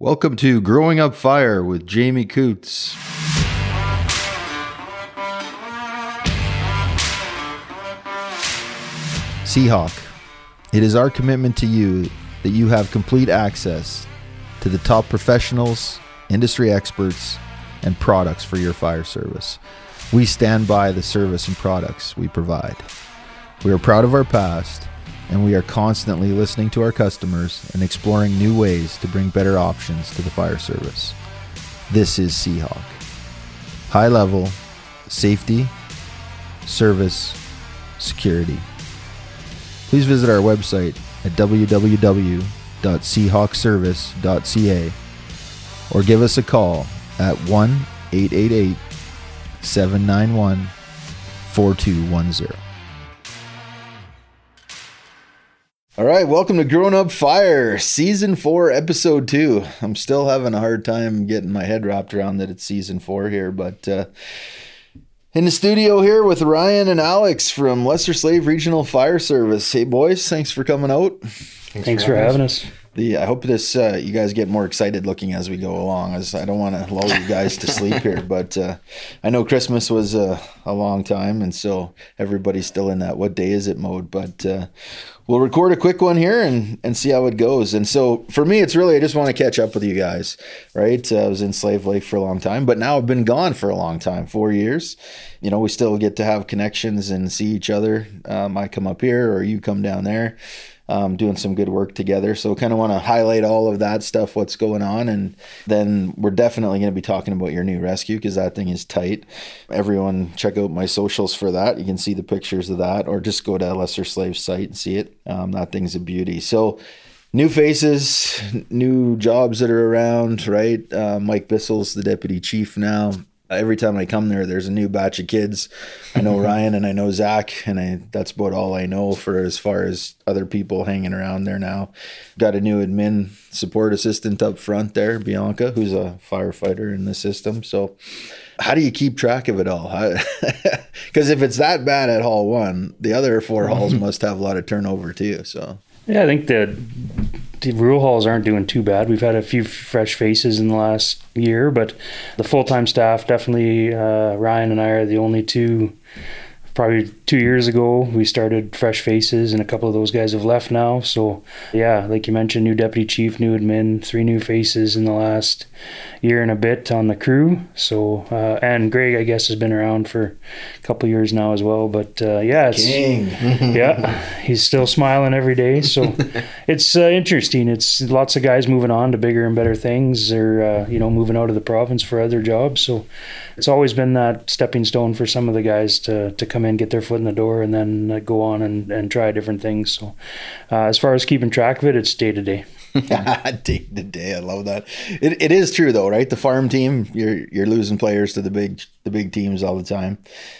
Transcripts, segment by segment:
Welcome to Growing Up Fire with Jamie Coots. Seahawk, it is our commitment to you that you have complete access to the top professionals, industry experts, and products for your fire service. We stand by the service and products we provide. We are proud of our past, and we are constantly listening to our customers and exploring new ways to bring better options to the fire service. This is Seahawk. High level, safety, service, security. Please visit our website at www.seahawkservice.ca or give us a call at 1 888 791 4210. All right, welcome to Growing Up Fire, Season 4, Episode 2. I'm still having a hard time getting my head wrapped around that it's Season 4 here, but uh, in the studio here with Ryan and Alex from Lesser Slave Regional Fire Service. Hey, boys, thanks for coming out. Thanks, Thanks for, having us. us. The, I hope this uh, you guys get more excited looking as we go along. As I don't want to lull you guys to sleep here, but uh, I know Christmas was uh, a long time, and so everybody's still in that "what day is it" mode. But uh, we'll record a quick one here and and see how it goes. And so for me, it's really I just want to catch up with you guys. Right, uh, I was in Slave Lake for a long time, but now I've been gone for a long time, four years. You know, we still get to have connections and see each other. Um, I come up here, or you come down there um, doing some good work together. So kind of want to highlight all of that stuff, what's going on, and then we're definitely going to be talking about your new rescue because that thing is tight. Everyone, check out my socials for that. You can see the pictures of that, or just go to Lesser Slave site and see it. Um, that thing's a beauty. So new faces, new jobs that are around, right? Uh, Mike Bissell's the deputy chief now every time I come there, there's a new batch of kids. I know Ryan and I know Zach, and I that's about all I know for as far as other people hanging around there now. Got a new admin support assistant up front there, Bianca, who's a firefighter in the system. So, how do you keep track of it all? Because if it's that bad at Hall One, the other four halls must have a lot of turnover too. So, yeah, I think the the rural halls aren't doing too bad. We've had a few fresh faces in the last year, but the full time staff definitely. Uh, Ryan and I are the only two probably two years ago we started fresh faces and a couple of those guys have left now. So yeah like you mentioned new deputy chief new admin three new faces in the last year and a bit on the crew. So uh, and greg i guess has been around for a couple years now as well. But uh, yeah it's, yeah he's still smiling every day. So it's uh, interesting. It's lots of guys moving on to bigger and better things or uh, you know moving out of the province for other jobs. So it's always been that stepping stone for some of the guys to, to come in, get their foot in the door, and then uh, go on and, and try different things. So, uh, as far as keeping track of it, it's day to day. day to day, I love that. It, it is true though, right? The farm team, you're you're losing players to the big the big teams all the time.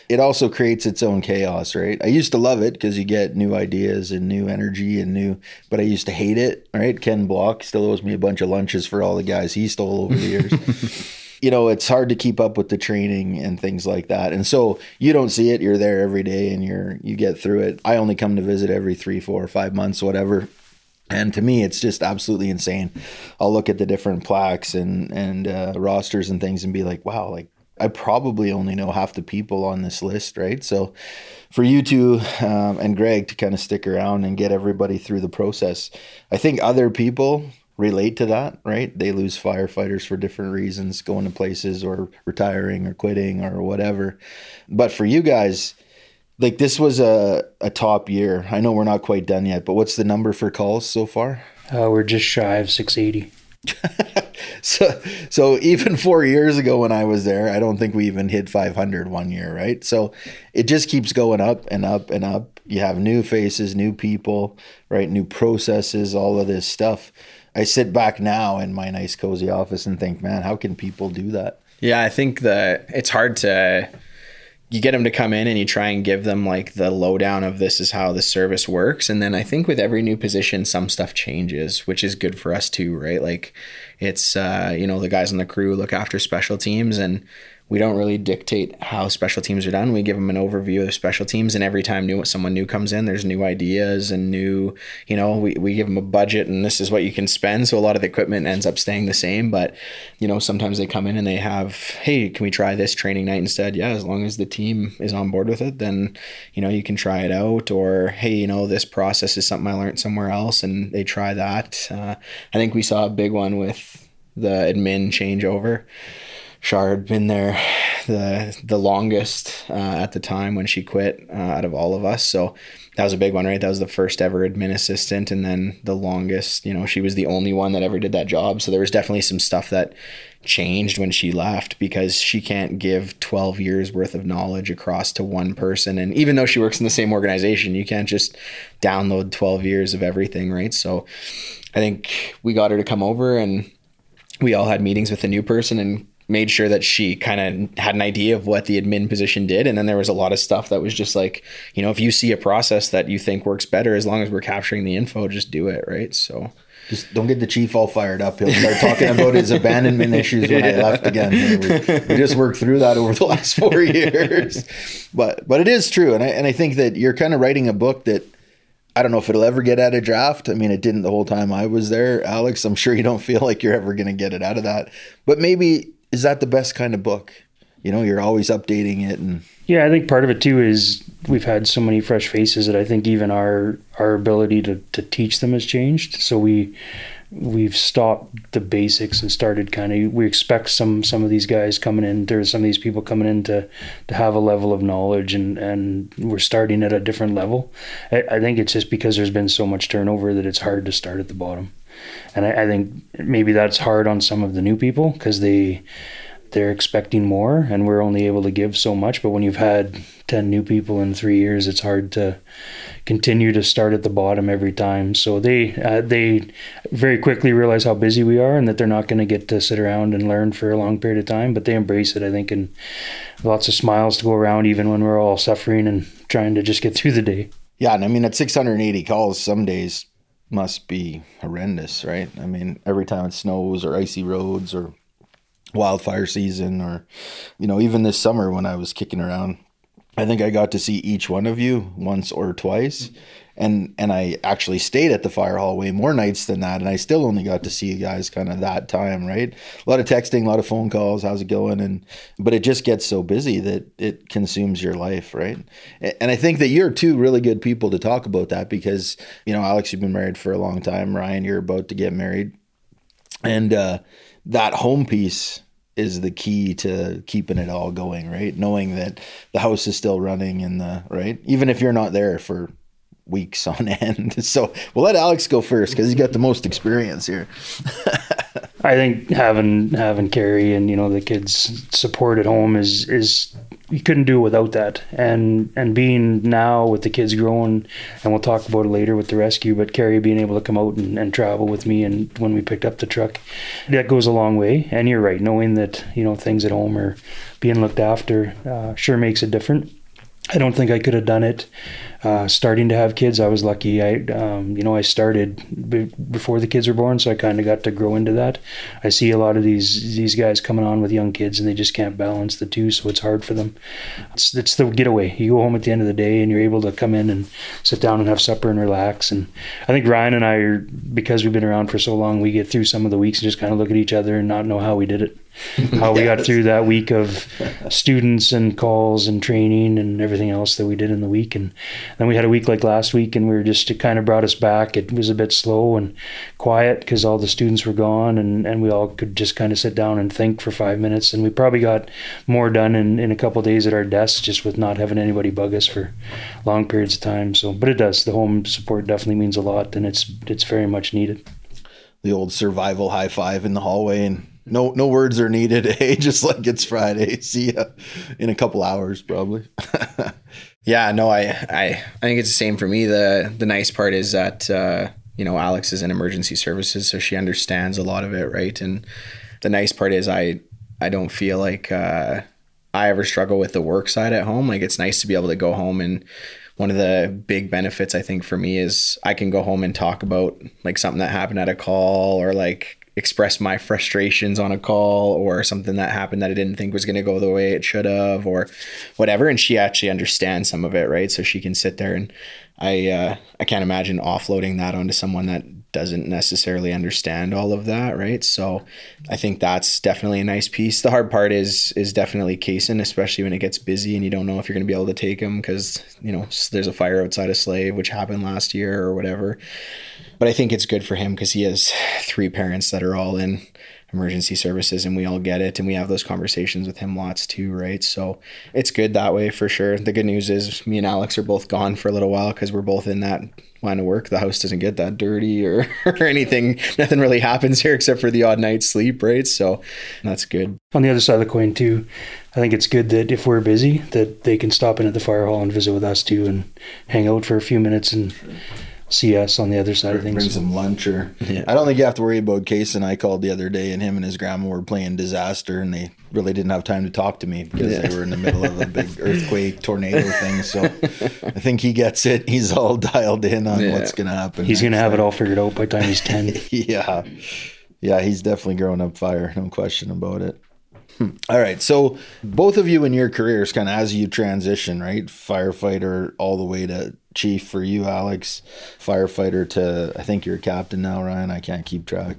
It also creates its own chaos, right? I used to love it because you get new ideas and new energy and new, but I used to hate it. Right? Ken Block still owes me a bunch of lunches for all the guys he stole over the years. you know, it's hard to keep up with the training and things like that. And so you don't see it. You're there every day and you're, you get through it. I only come to visit every three, four, five months, whatever. And to me, it's just absolutely insane. I'll look at the different plaques and, and uh, rosters and things and be like, wow, like I probably only know half the people on this list, right? So for you two um, and Greg to kind of stick around and get everybody through the process, I think other people relate to that, right? They lose firefighters for different reasons, going to places or retiring or quitting or whatever. But for you guys, like this was a, a top year. I know we're not quite done yet, but what's the number for calls so far? Uh, we're just shy of 680. so so even 4 years ago when I was there, I don't think we even hit 500 one year, right? So it just keeps going up and up and up. You have new faces, new people, right? New processes, all of this stuff. I sit back now in my nice cozy office and think, man, how can people do that? Yeah, I think that it's hard to you get them to come in and you try and give them like the lowdown of this is how the service works and then i think with every new position some stuff changes which is good for us too right like it's uh, you know the guys on the crew look after special teams and we don't really dictate how special teams are done. We give them an overview of special teams, and every time new someone new comes in, there's new ideas and new, you know, we, we give them a budget, and this is what you can spend. So a lot of the equipment ends up staying the same, but you know, sometimes they come in and they have, hey, can we try this training night instead? Yeah, as long as the team is on board with it, then you know you can try it out. Or hey, you know, this process is something I learned somewhere else, and they try that. Uh, I think we saw a big one with the admin changeover. Shard been there the the longest uh, at the time when she quit uh, out of all of us. So that was a big one, right? That was the first ever admin assistant, and then the longest. You know, she was the only one that ever did that job. So there was definitely some stuff that changed when she left because she can't give 12 years worth of knowledge across to one person and even though she works in the same organization you can't just download 12 years of everything right so i think we got her to come over and we all had meetings with the new person and made sure that she kind of had an idea of what the admin position did. And then there was a lot of stuff that was just like, you know, if you see a process that you think works better, as long as we're capturing the info, just do it. Right. So just don't get the chief all fired up. He'll start talking about his abandonment issues when yeah. I left again. We, we, just worked through that over the last four years, but but it is true, and I and I think that you're kind of writing a book that I don't know if it'll ever get out of draft. I mean, it didn't the whole time I was there, Alex. I'm sure you don't feel like you're ever going to get it out of that, but maybe is that the best kind of book? You know, you're always updating it and yeah, I think part of it too is we've had so many fresh faces that I think even our our ability to to teach them has changed. So we we've stopped the basics and started kind of we expect some some of these guys coming in there's some of these people coming in to to have a level of knowledge and and we're starting at a different level I, I think it's just because there's been so much turnover that it's hard to start at the bottom and I, I think maybe that's hard on some of the new people because they they're expecting more and we're only able to give so much. But when you've had 10 new people in three years it's hard to continue to start at the bottom every time. So they uh, they very quickly realize how busy we are and that they're not going to get to sit around and learn for a long period of time. But they embrace it i think and lots of smiles to go around even when we're all suffering and trying to just get through the day. Yeah and i mean at 680 calls some days must be horrendous, right? I mean, every time it snows or icy roads or wildfire season or you know, even this summer when I was kicking around, I think I got to see each one of you once or twice and and I actually stayed at the fire hall way more nights than that, and I still only got to see you guys kind of that time, right? A lot of texting, a lot of phone calls, how's it going, and but it just gets so busy that it consumes your life, right? And I think that you're two really good people to talk about that because you know, Alex, you've been married for a long time. Ryan, you're about to get married, and uh, that home piece is the key to keeping it all going, right? Knowing that the house is still running and the right, even if you're not there for weeks on end. So we'll let Alex go first because he's got the most experience here. I think having having Carrie and you know the kids support at home is is you couldn't do without that. And and being now with the kids growing, and we'll talk about it later with the rescue. But Carrie being able to come out and, and travel with me, and when we picked up the truck, that goes a long way. And you're right, knowing that you know things at home are being looked after uh, sure makes it different. I don't think I could have done it uh, starting to have kids, I was lucky. I, um, you know, I started b- before the kids were born, so I kind of got to grow into that. I see a lot of these these guys coming on with young kids, and they just can't balance the two, so it's hard for them. It's it's the getaway. You go home at the end of the day, and you're able to come in and sit down and have supper and relax. And I think Ryan and I are because we've been around for so long, we get through some of the weeks and just kind of look at each other and not know how we did it. how we got through that week of students and calls and training and everything else that we did in the week and then we had a week like last week, and we were just it kind of brought us back. It was a bit slow and quiet because all the students were gone, and, and we all could just kind of sit down and think for five minutes. And we probably got more done in, in a couple days at our desks just with not having anybody bug us for long periods of time. So, but it does. The home support definitely means a lot, and it's it's very much needed. The old survival high five in the hallway and no no words are needed hey just like it's friday see ya in a couple hours probably Yeah, no, I, I, I think it's the same for me. The the nice part is that uh, you know Alex is in emergency services, so she understands a lot of it, right? And the nice part is I I don't feel like uh, I ever struggle with the work side at home. Like it's nice to be able to go home and one of the big benefits I think for me is I can go home and talk about like something that happened at a call or like express my frustrations on a call or something that happened that I didn't think was going to go the way it should have or whatever. And she actually understands some of it, right? So she can sit there and I uh, I can't imagine offloading that onto someone that doesn't necessarily understand all of that, right? So I think that's definitely a nice piece. The hard part is is definitely casing, especially when it gets busy and you don't know if you're going to be able to take them because you know there's a fire outside of Slave, which happened last year or whatever. But I think it's good for him because he has three parents that are all in emergency services and we all get it and we have those conversations with him lots too right? So it's good that way for sure. The good news is me and alex are both gone for a little while because we're both in that line of work. The house doesn't get that dirty or, or anything. Nothing really happens here except for the odd night's sleep right? So that's good. On the other side of the coin too i think it's good that if we're busy that they can stop in at the fire hall and visit with us too and hang out for a few minutes and see us on the other side of things. Bring some lunch or yeah. I don't think you have to worry about Case and I called the other day and him and his grandma were playing disaster and they really didn't have time to talk to me because yeah. they were in the middle of a big earthquake tornado thing. So I think he gets it. He's all dialed in on yeah. what's gonna happen. He's gonna have it all figured out by the time he's ten. yeah. Yeah, he's definitely growing up fire, no question about it. Hmm. All right. So both of you in your careers, kind of as you transition, right? Firefighter all the way to chief for you, Alex. Firefighter to I think you're a captain now, Ryan. I can't keep track.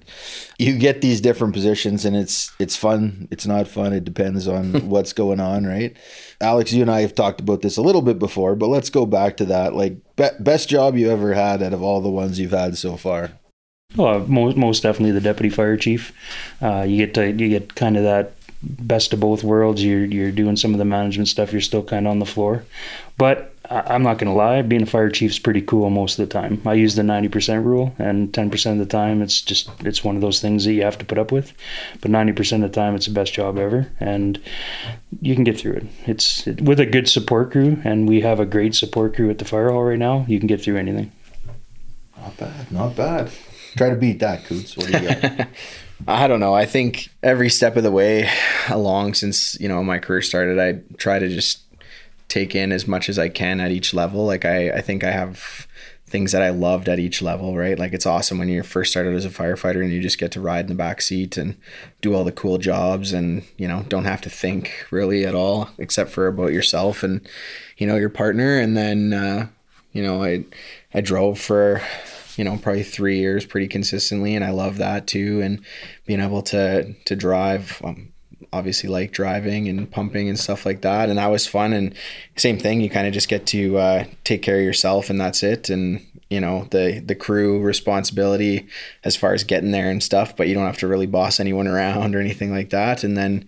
You get these different positions, and it's it's fun. It's not fun. It depends on what's going on, right? Alex, you and I have talked about this a little bit before, but let's go back to that. Like be- best job you ever had out of all the ones you've had so far. Well, most most definitely the deputy fire chief. Uh, you get to you get kind of that best of both worlds. You're you're doing some of the management stuff. You're still kind of on the floor, but I'm not gonna lie. Being a fire chief is pretty cool most of the time. I use the 90% rule, and 10% of the time it's just it's one of those things that you have to put up with. But 90% of the time it's the best job ever, and you can get through it. It's it, with a good support crew, and we have a great support crew at the fire hall right now. You can get through anything. Not bad. Not bad. Try to beat that, Coots. What do you got? I don't know. I think every step of the way along since, you know, my career started, I try to just take in as much as I can at each level. Like I, I think I have things that I loved at each level, right? Like it's awesome when you first started as a firefighter and you just get to ride in the back seat and do all the cool jobs and, you know, don't have to think really at all except for about yourself and, you know, your partner. And then, uh, you know, I, I drove for you know probably three years pretty consistently, and I love that too. And being able to to drive. Um, obviously like driving and pumping and stuff like that and that was fun and same thing you kind of just get to uh, take care of yourself and that's it and you know the the crew responsibility as far as getting there and stuff but you don't have to really boss anyone around or anything like that and then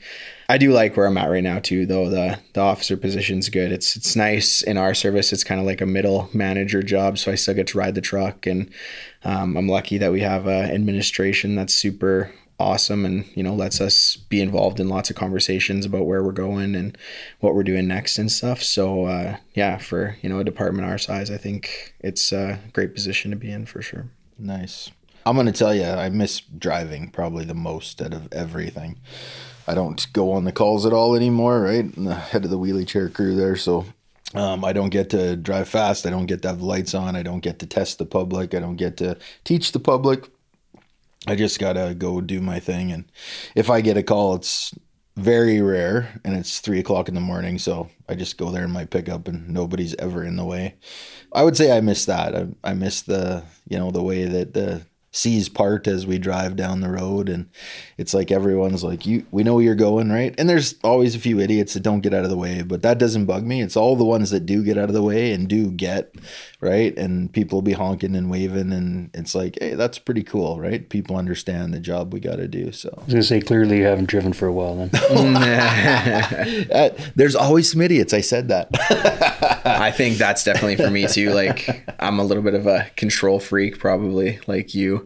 I do like where I'm at right now too, though. The the officer position's good. It's it's nice in our service. It's kind of like a middle manager job, so I still get to ride the truck, and um, I'm lucky that we have a administration that's super awesome and you know lets us be involved in lots of conversations about where we're going and what we're doing next and stuff. So uh, yeah for you know a department our size i think it's a great position to be in for sure. Nice i'm going to tell you i miss driving probably the most out of everything I don't go on the calls at all anymore, right? I'm the head of the wheelie chair crew there, so um, I don't get to drive fast. I don't get to have lights on. I don't get to test the public. I don't get to teach the public. I just gotta go do my thing, and if I get a call, it's very rare, and it's three o'clock in the morning. So I just go there in my pickup, and nobody's ever in the way. I would say I miss that. I, I miss the you know the way that the sees part as we drive down the road and it's like everyone's like you we know where you're going right? And there's always a few idiots that don't get out of the way but that doesn't bug me. It's all the ones that do get out of the way and do get right? And people will be honking and waving and it's like hey that's pretty cool right? People understand the job we got to do so. I was gonna say clearly you haven't driven for a while then. Uh, there's always some idiots i said that. I think that's definitely for me too like i'm a little bit of a control freak probably like you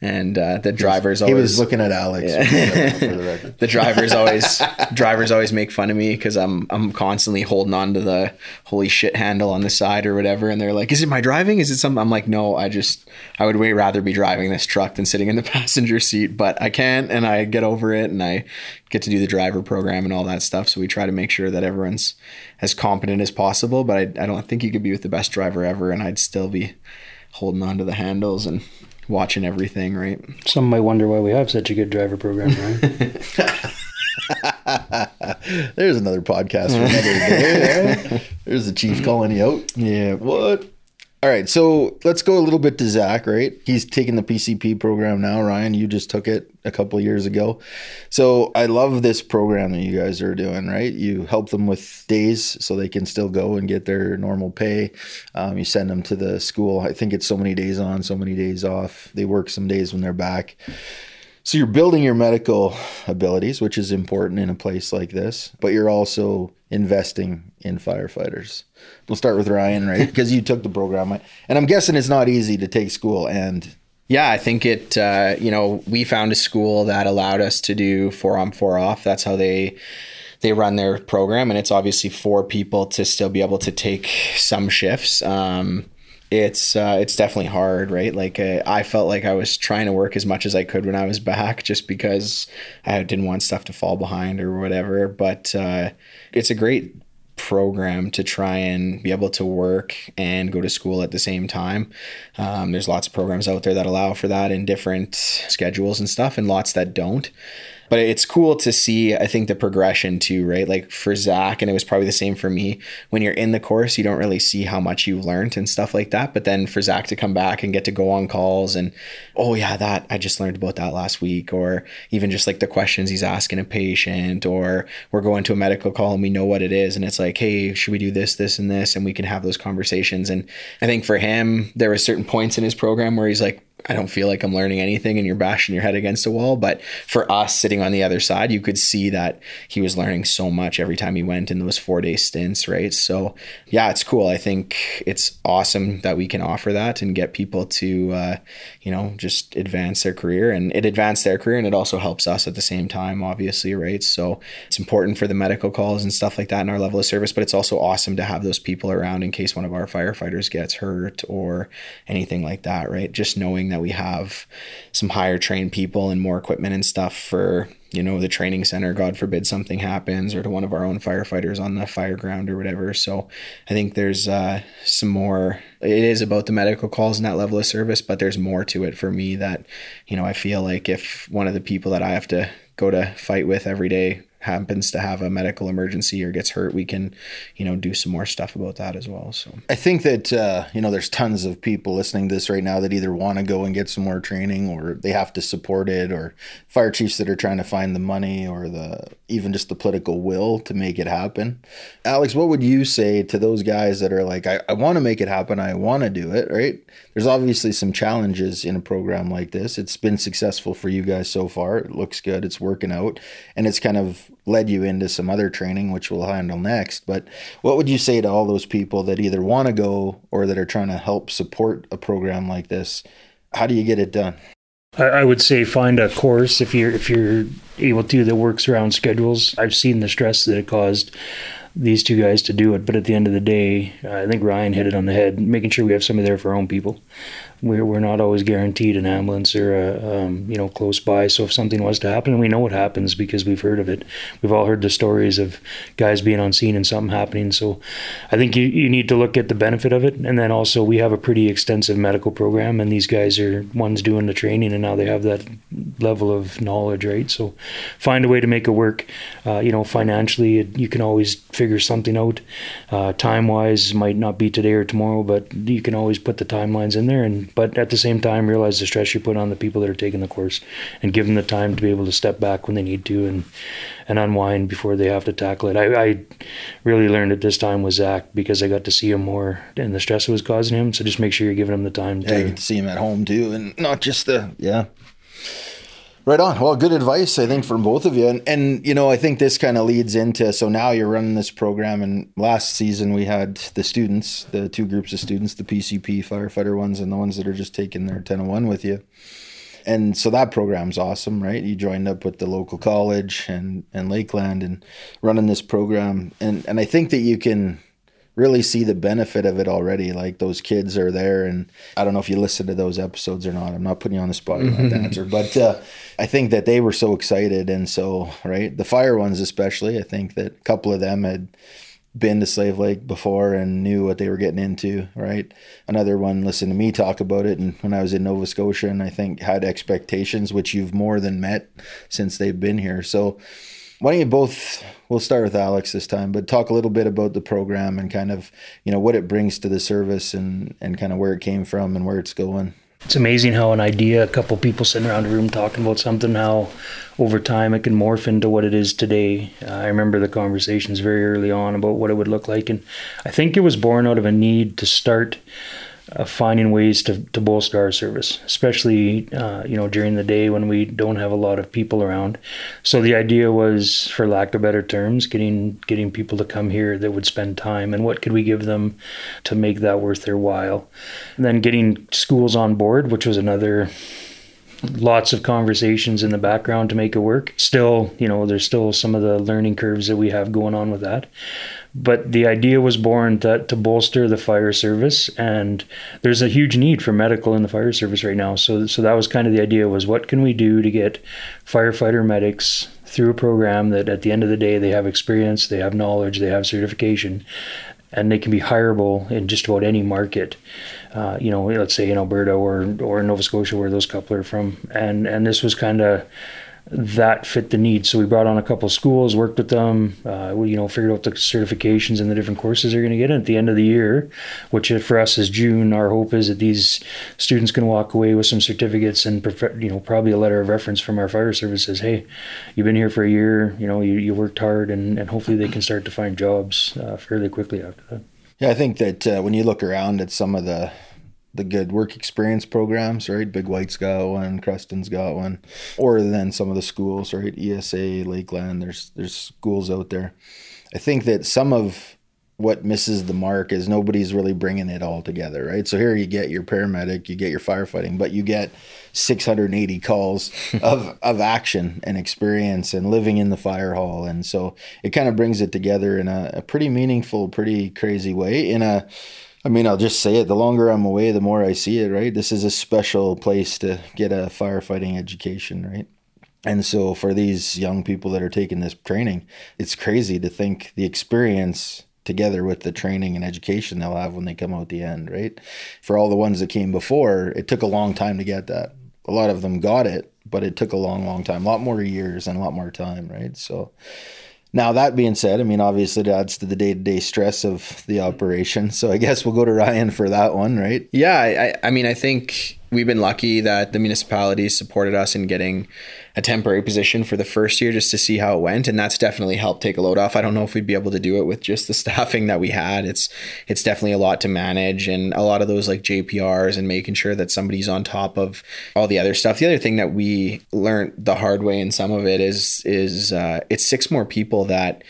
and uh, the drivers always he was looking at Alex. Yeah. the, the drivers always drivers always make fun of me because I'm I'm constantly holding on to the holy shit handle on the side or whatever, and they're like, "Is it my driving? Is it something?" I'm like, "No, I just I would way rather be driving this truck than sitting in the passenger seat, but I can't, and I get over it, and I get to do the driver program and all that stuff. So we try to make sure that everyone's as competent as possible. But I I don't think you could be with the best driver ever, and I'd still be holding on to the handles and watching everything, right? Some might wonder why we have such a good driver program, right? There's another podcast for another day. There's the chief calling you out. Yeah. What? All right, so let's go a little bit to Zach, right? He's taking the PCP program now. Ryan, you just took it a couple years ago. So I love this program that you guys are doing, right? You help them with days so they can still go and get their normal pay. Um, you send them to the school. I think it's so many days on, so many days off. They work some days when they're back. So you're building your medical abilities, which is important in a place like this, but you're also investing in firefighters. We'll start with Ryan, right? Because you took the program, and I'm guessing it's not easy to take school and. Yeah, I think it. Uh, you know, we found a school that allowed us to do four on, four off. That's how they they run their program, and it's obviously for people to still be able to take some shifts. Um, it's uh, it's definitely hard, right? Like uh, I felt like I was trying to work as much as I could when I was back, just because I didn't want stuff to fall behind or whatever. But uh, it's a great program to try and be able to work and go to school at the same time. Um, there's lots of programs out there that allow for that in different schedules and stuff, and lots that don't but it's cool to see i think the progression too right? Like for zach and it was probably the same for me when you're in the course you don't really see how much you've learned and stuff like that. But then for zach to come back and get to go on calls and oh yeah that i just learned about that last week or even just like the questions he's asking a patient or we're going to a medical call and we know what it is and it's like hey should we do this this and this? And we can have those conversations. And i think for him there were certain points in his program where he's like I don't feel like I'm learning anything and you're bashing your head against a wall. But for us sitting on the other side, you could see that he was learning so much every time he went in those four day stints, right? So, yeah, it's cool. I think it's awesome that we can offer that and get people to, uh, you know, just advance their career. And it advanced their career and it also helps us at the same time, obviously, right? So, it's important for the medical calls and stuff like that in our level of service, but it's also awesome to have those people around in case one of our firefighters gets hurt or anything like that, right? Just knowing that we have some higher trained people and more equipment and stuff for you know the training center god forbid something happens or to one of our own firefighters on the fire ground or whatever. So i think there's uh, some more it is about the medical calls and that level of service but there's more to it for me that you know i feel like if one of the people that i have to go to fight with every day happens to have a medical emergency or gets hurt, we can, you know, do some more stuff about that as well. So I think that uh, you know there's tons of people listening to this right now that either want to go and get some more training or they have to support it, or fire chiefs that are trying to find the money or the even just the political will to make it happen. Alex, what would you say to those guys that are like, I, I want to make it happen, I want to do it, right? There's obviously some challenges in a program like this. It's been successful for you guys so far. It looks good. It's working out, and it's kind of led you into some other training, which we'll handle next. But what would you say to all those people that either want to go or that are trying to help support a program like this? How do you get it done? I would say find a course if you're if you're able to that works around schedules. I've seen the stress that it caused these two guys to do it, but at the end of the day, I think Ryan hit it on the head. Making sure we have somebody there for our own people we're, we're not always guaranteed an ambulance or a, um, you know close by. So if something was to happen, we know what happens because we've heard of it. We've all heard the stories of guys being on scene and something happening. So I think you, you need to look at the benefit of it, and then also we have a pretty extensive medical program, and these guys are ones doing the training, and now they have that level of knowledge, right? So find a way to make it work. Uh, you know, financially, it, you can always figure something out. Uh, time wise, might not be today or tomorrow, but you can always put the timelines in there and but at the same time realize the stress you put on the people that are taking the course and give them the time to be able to step back when they need to and and unwind before they have to tackle it. I, I really learned at this time with Zach because I got to see him more and the stress it was causing him. So just make sure you're giving him the time to, yeah, to see him at home too, and not just the yeah. Right on. Well, good advice, I think, from both of you. And, and you know, I think this kind of leads into so now you're running this program. And last season we had the students, the two groups of students, the PCP firefighter ones and the ones that are just taking their 1001 with you. And so that program's awesome, right? You joined up with the local college and, and Lakeland and running this program. And, and I think that you can really see the benefit of it already. Like those kids are there, and I don't know if you listen to those episodes or not. I'm not putting you on the spot you have to answer, but uh, I think that they were so excited, and so right the fire ones especially. I think that a couple of them had been to Slave Lake before and knew what they were getting into, right? Another one listened to me talk about it and when I was in Nova Scotia and I think had expectations which you've more than met since they've been here. So why don't you both we'll start with Alex this time, but talk a little bit about the program and kind of, you know, what it brings to the service and and kind of where it came from and where it's going. It's amazing how an idea, a couple people sitting around a room talking about something, how over time it can morph into what it is today. Uh, I remember the conversations very early on about what it would look like, and I think it was born out of a need to start uh, finding ways to, to bolster our service, especially uh, you know during the day when we don't have a lot of people around. So the idea was, for lack of better terms, getting getting people to come here that would spend time, and what could we give them to make that worth their while, and then getting schools on board, which was another lots of conversations in the background to make it work. Still, you know, there's still some of the learning curves that we have going on with that but the idea was born to, to bolster the fire service and there's a huge need for medical in the fire service right now. So so that was kind of the idea was what can we do to get firefighter medics through a program that at the end of the day they have experience they have knowledge they have certification and they can be hireable in just about any market uh, you know let's say in alberta or or Nova Scotia where those couple are from. And and this was kind of that fit the needs. So we brought on a couple schools, worked with them, uh, we, you know, figured out the certifications and the different courses they're going to get. And at the end of the year, which for us is June, our hope is that these students can walk away with some certificates and, you know, probably a letter of reference from our fire service says, hey, you've been here for a year, you know, you, you worked hard, and, and hopefully they can start to find jobs uh, fairly quickly after that. Yeah, I think that uh, when you look around at some of the the good work experience programs, right? Big White's got one, Creston's got one, or then some of the schools, right? ESA, Lakeland. There's there's schools out there. I think that some of what misses the mark is nobody's really bringing it all together, right? So here you get your paramedic, you get your firefighting, but you get 680 calls of of action and experience and living in the fire hall, and so it kind of brings it together in a, a pretty meaningful, pretty crazy way in a I mean, I'll just say it. The longer I'm away, the more I see it, right? This is a special place to get a firefighting education, right? And so for these young people that are taking this training, it's crazy to think the experience together with the training and education they'll have when they come out the end, right? For all the ones that came before, it took a long time to get that. A lot of them got it, but it took a long, long time, a lot more years and a lot more time, right? So now that being said, I mean obviously it adds to the day to day stress of the operation. So I guess we'll go to Ryan for that one, right? Yeah, I, I mean I think we've been lucky that the municipalities supported us in getting a temporary position for the first year just to see how it went and that's definitely helped take a load off. I don't know if we'd be able to do it with just the staffing that we had. It's it's definitely a lot to manage and a lot of those like JPRs and making sure that somebody's on top of all the other stuff. The other thing that we learned the hard way in some of it is is uh, it's six more people that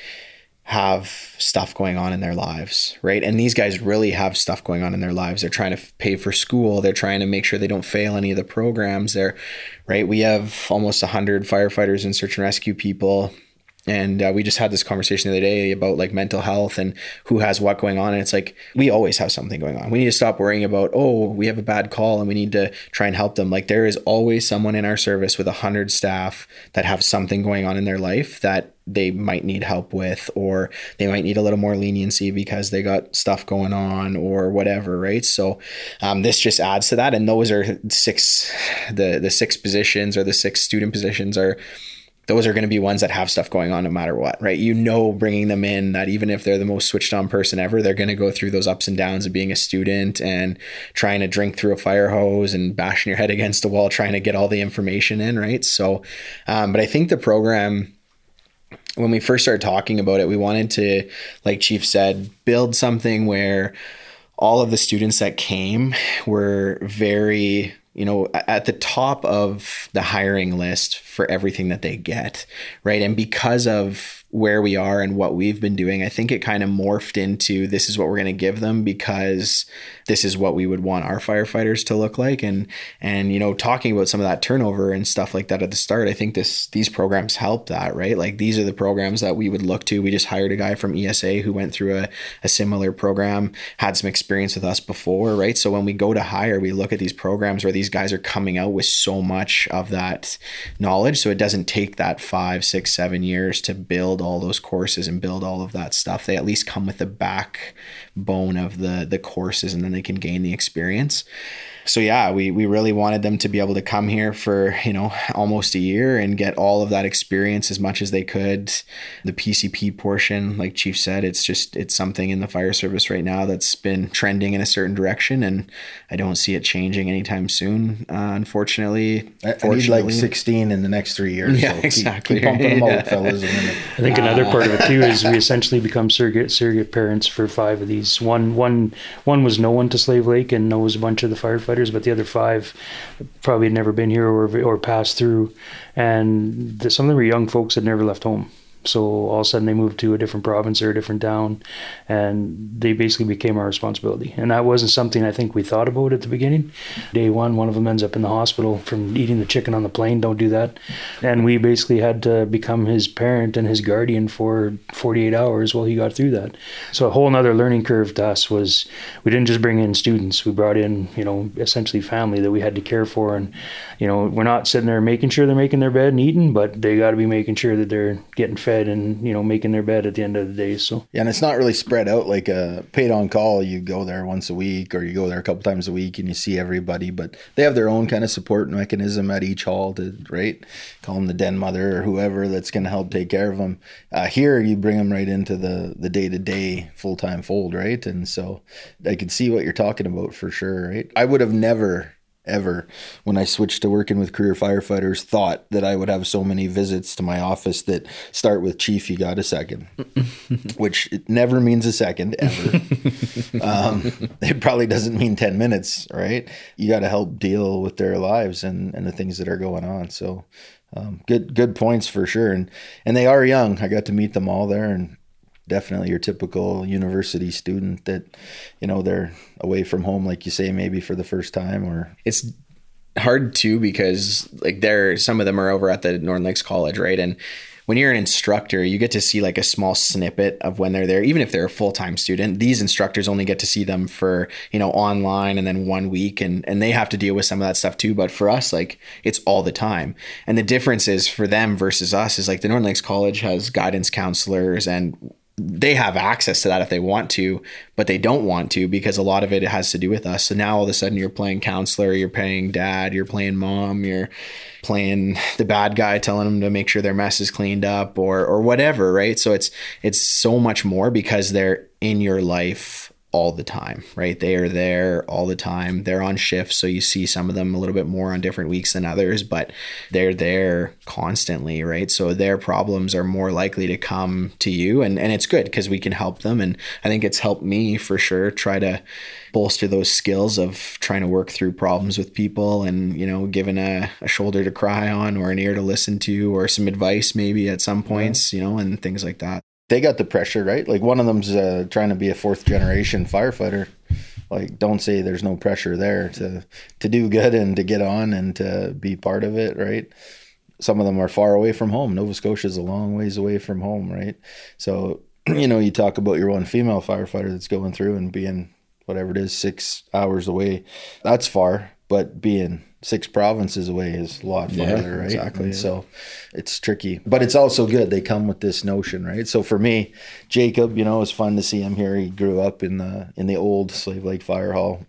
have stuff going on in their lives, right? And these guys really have stuff going on in their lives. They're trying to pay for school. They're trying to make sure they don't fail any of the programs. They're right. We have almost 100 firefighters and search and rescue people and uh, we just had this conversation the other day about like mental health and who has what going on. And it's like we always have something going on. We need to stop worrying about oh we have a bad call and we need to try and help them. Like there is always someone in our service with a hundred staff that have something going on in their life that they might need help with or they might need a little more leniency because they got stuff going on or whatever right? So um, this just adds to that. And those are six the the six positions or the six student positions are those are going to be ones that have stuff going on no matter what, right? You know, bringing them in that even if they're the most switched on person ever, they're going to go through those ups and downs of being a student and trying to drink through a fire hose and bashing your head against the wall, trying to get all the information in, right? So, um, but I think the program, when we first started talking about it, we wanted to, like Chief said, build something where all of the students that came were very you know, at the top of the hiring list for everything that they get, right? And because of where we are and what we've been doing, I think it kind of morphed into this is what we're going to give them because this is what we would want our firefighters to look like. And and you know, talking about some of that turnover and stuff like that at the start, I think this these programs help that, right? Like these are the programs that we would look to. We just hired a guy from ESA who went through a, a similar program, had some experience with us before, right? So when we go to hire, we look at these programs where these guys are coming out with so much of that knowledge. So it doesn't take that five, six, seven years to build build all those courses and build all of that stuff. They at least come with the backbone of the the courses, and then they can gain the experience so yeah, we we really wanted them to be able to come here for you know almost a year and get all of that experience as much as they could. The PCP portion, like Chief said, it's just it's something in the fire service right now that's been trending in a certain direction, and I don't see it changing anytime soon. Uh, unfortunately, I, I need like sixteen in the next three years. Yeah, so exactly. Keep, keep pumping them yeah. out, fellas. I think another part of it too is we essentially become surrogate surrogate parents for five of these. One one one was no one to Slave Lake and no was a bunch of the firefighters but the other five probably had never been here or or passed through, and the, some of them were young folks that never left home. So all of a sudden they moved to a different province or a different town, and they basically became our responsibility. And that wasn't something I think we thought about at the beginning. Day one, one of them ends up in the hospital from eating the chicken on the plane. Don't do that. And we basically had to become his parent and his guardian for 48 hours while he got through that. So a whole other learning curve to us was we didn't just bring in students. We brought in, you know, essentially family that we had to care for. And, you know, we're not sitting there making sure they're making their bed and eating, but they got to be making sure that they're getting fed and you know making their bed at the end of the day. So yeah, and it's not really spread out like a paid on call. You go there once a week, or you go there a couple times a week, and you see everybody. But they have their own kind of support mechanism at each hall to right call them the den mother or whoever that's going to help take care of them. Uh, here, you bring them right into the the day to day full time fold, right? And so I could see what you're talking about for sure, right? I would have never ever when I switched to working with career firefighters thought that I would have so many visits to my office that start with chief you got a second which it never means a second ever. Um, it probably doesn't mean 10 minutes right? You got to help deal with their lives and, and the things that are going on. So um, good good points for sure. And and they are young. I got to meet them all there and definitely your typical university student that you know they're away from home like you say maybe for the first time or it's hard too because like there some of them are over at the Northern Lakes College right and when you're an instructor, you get to see like a small snippet of when they're there, even if they're a full time student. These instructors only get to see them for, you know, online and then one week and, and they have to deal with some of that stuff too. But for us, like it's all the time. And the difference is for them versus us is like the Northern Lakes College has guidance counselors and they have access to that if they want to, but they don't want to because a lot of it has to do with us. So now all of a sudden you're playing counselor, you're playing dad, you're playing mom, you're playing the bad guy telling them to make sure their mess is cleaned up or or whatever, right? So it's it's so much more because they're in your life all the time, right? They are there all the time. They're on shift, so you see some of them a little bit more on different weeks than others, but they're there constantly, right? So their problems are more likely to come to you and and it's good because we can help them and I think it's helped me for sure try to bolster those skills of trying to work through problems with people and, you know, giving a, a shoulder to cry on or an ear to listen to or some advice maybe at some points, you know, and things like that they got the pressure, right? Like one of them's uh, trying to be a fourth generation firefighter. Like, don't say there's no pressure there to to do good and to get on and to be part of it, right? Some of them are far away from home. Nova Scotia is a long ways away from home, right? So, you know, you talk about your one female firefighter that's going through and being whatever it is, six hours away. That's far, but being six provinces away is a lot farther, yeah, right? Exactly. Yeah. So it's tricky, but it's also good. They come with this notion, right? So for me, Jacob, you know, it was fun to see him here. He grew up in the in the old Slave Lake Fire Hall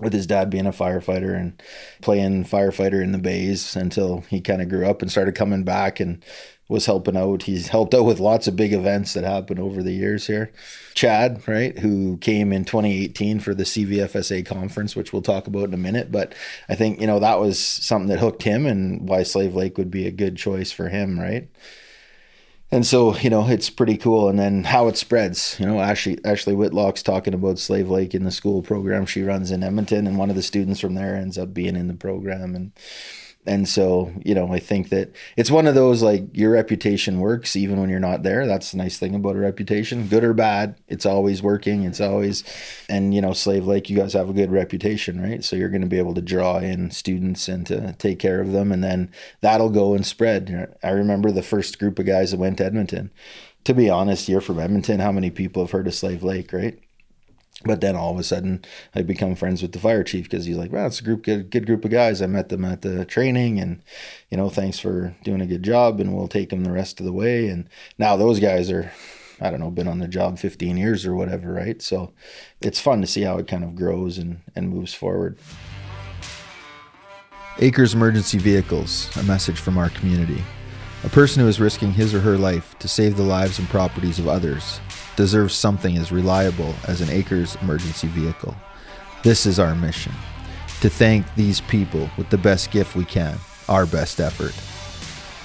with his dad being a firefighter and playing firefighter in the bays until he kind of grew up and started coming back and was helping out. He's helped out with lots of big events that happened over the years here. Chad, right, who came in 2018 for the CVFSA conference, which we'll talk about in a minute. But I think, you know, that was something that hooked him and why Slave Lake would be a good choice for him, right? And so, you know, it's pretty cool. And then how it spreads, you know, Ashley, Ashley Whitlock's talking about Slave Lake in the school program she runs in Edmonton. And one of the students from there ends up being in the program. And, and so you know i think that it's one of those like your reputation works even when you're not there. That's the nice thing about a reputation good or bad it's always working it's always and you know slave lake you guys have a good reputation right? So you're going to be able to draw in students and to take care of them and then that'll go and spread. I remember the first group of guys that went to edmonton. To be honest you're from edmonton how many people have heard of slave lake right But then all of a sudden, I become friends with the fire chief because he's like, "Wow, it's a group, good, good group of guys. I met them at the training, and you know, thanks for doing a good job, and we'll take them the rest of the way." And now those guys are, I don't know, been on the job 15 years or whatever, right? So it's fun to see how it kind of grows and and moves forward. Acres Emergency Vehicles, a message from our community. A person who is risking his or her life to save the lives and properties of others deserves something as reliable as an Acres emergency vehicle. This is our mission to thank these people with the best gift we can, our best effort.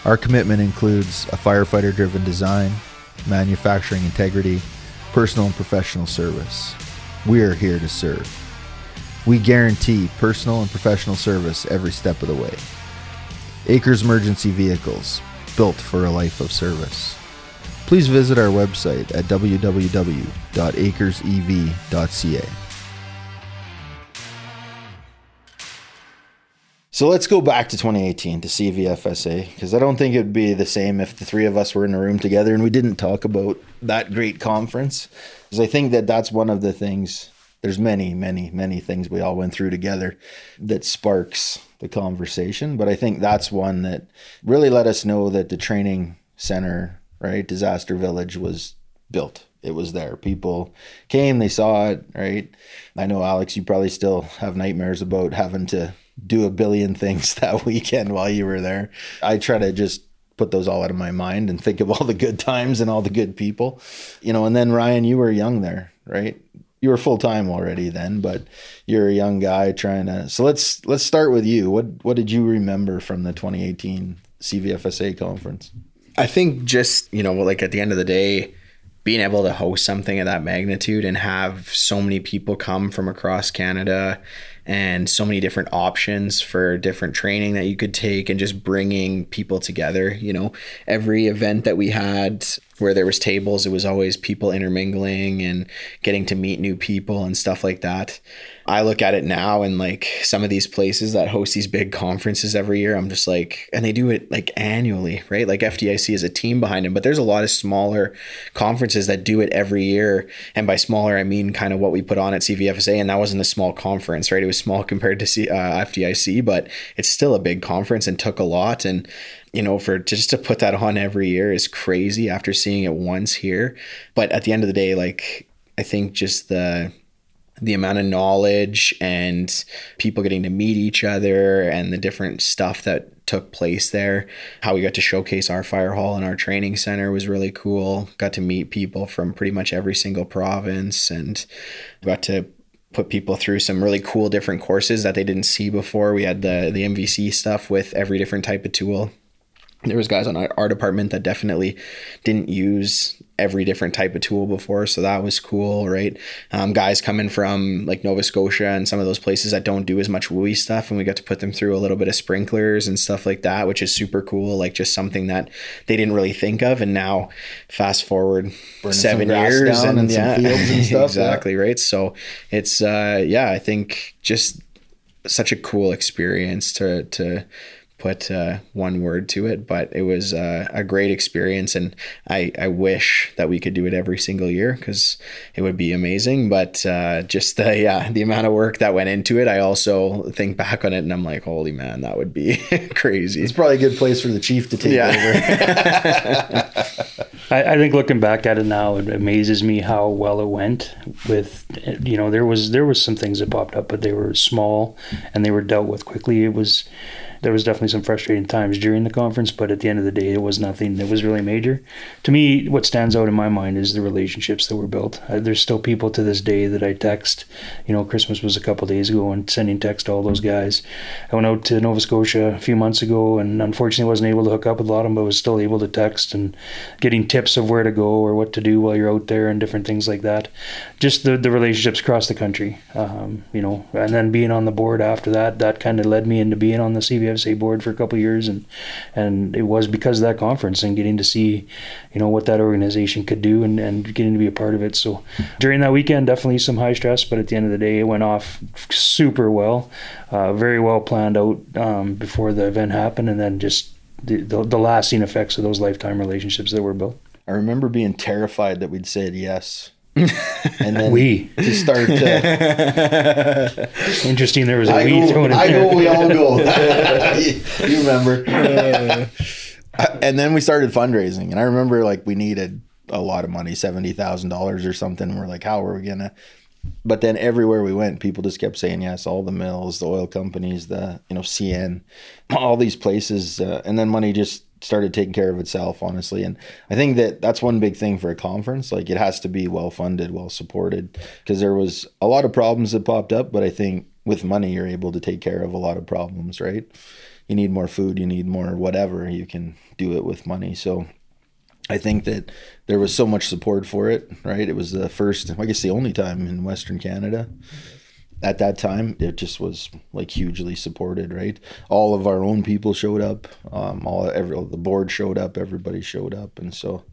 Our commitment includes a firefighter driven design, manufacturing integrity, personal and professional service. We are here to serve. We guarantee personal and professional service every step of the way. Acres Emergency Vehicles, built for a life of service. Please visit our website at www.acresev.ca. So let's go back to 2018 to CVFSA because I don't think it would be the same if the three of us were in a room together and we didn't talk about that great conference. Because I think that that's one of the things. There's many, many, many things we all went through together that sparks the conversation, but I think that's one that really let us know that the training center, right, Disaster Village was built. It was there. People came, they saw it, right? I know Alex, you probably still have nightmares about having to do a billion things that weekend while you were there. I try to just put those all out of my mind and think of all the good times and all the good people. You know, and then Ryan, you were young there, right? You were full time already then, but you're a young guy trying to So let's let's start with you. What what did you remember from the 2018 CVFSA conference? I think just, you know, like at the end of the day, being able to host something of that magnitude and have so many people come from across Canada and so many different options for different training that you could take and just bringing people together, you know, every event that we had where there was tables, it was always people intermingling and getting to meet new people and stuff like that. I look at it now and like some of these places that host these big conferences every year, I'm just like, and they do it like annually, right? Like FDIC is a team behind them, but there's a lot of smaller conferences that do it every year. And by smaller, I mean kind of what we put on at CVFSA. And that wasn't a small conference, right? It was small compared to C, uh, FDIC, but it's still a big conference and took a lot. And you know, for just to put that on every year is crazy after seeing it once here. But at the end of the day, like I think just the the amount of knowledge and people getting to meet each other and the different stuff that took place there. How we got to showcase our fire hall and our training center was really cool. Got to meet people from pretty much every single province and got to put people through some really cool different courses that they didn't see before. We had the the MVC stuff with every different type of tool there was guys on our department that definitely didn't use every different type of tool before so that was cool right um, guys coming from like nova scotia and some of those places that don't do as much WUI stuff and we got to put them through a little bit of sprinklers and stuff like that which is super cool like just something that they didn't really think of and now fast forward Burning seven years and, and yeah, and stuff, exactly yeah. right so it's uh yeah i think just such a cool experience to to put uh, one word to it, but it was uh, a great experience, and I, I wish that we could do it every single year because it would be amazing. But uh, just the yeah the amount of work that went into it, I also think back on it, and I'm like, holy man, that would be crazy. It's probably a good place for the chief to take yeah. over. I, I think looking back at it now, it amazes me how well it went. With you know, there was there was some things that popped up, but they were small and they were dealt with quickly. It was there was definitely some frustrating times during the conference, but at the end of the day, it was nothing that was really major. To me, what stands out in my mind is the relationships that were built. Uh, there's still people to this day that I text. You know, Christmas was a couple days ago, and sending text to all those guys. I went out to Nova Scotia a few months ago, and unfortunately wasn't able to hook up with a lot of them, but was still able to text and getting tips of where to go or what to do while you're out there and different things like that. Just the the relationships across the country, um, you know, and then being on the board after that, that kind of led me into being on the CVF CFSA board for a couple years, and and it was because of that conference and getting to see, you know, what that organization could do and, and getting to be a part of it. So during that weekend, definitely some high stress, but at the end of the day, it went off super well, uh, very well planned out um, before the event happened, and then just the, the, the lasting effects of those lifetime relationships that were built. I remember being terrified that we'd said yes and then We. to start. Uh, Interesting. There was a I we go, thrown in I there. go, we all go. you, you remember? and then we started fundraising, and I remember like we needed a lot of money, seventy thousand dollars or something. We're like, how are we gonna? But then everywhere we went, people just kept saying yes. All the mills, the oil companies, the you know CN, all these places, uh, and then money just started taking care of itself, honestly. And I think that that's one big thing for a conference. Like it has to be well funded, well supported, because there was a lot of problems that popped up. But I think with money, you're able to take care of a lot of problems, right? You need more food, you need more whatever. You can do it with money. So I think that there was so much support for it, right? It was the first, I guess, the only time in Western Canada at that time. It just was like hugely supported, right? All of our own people showed up. Um, all every the board showed up. Everybody showed up, and so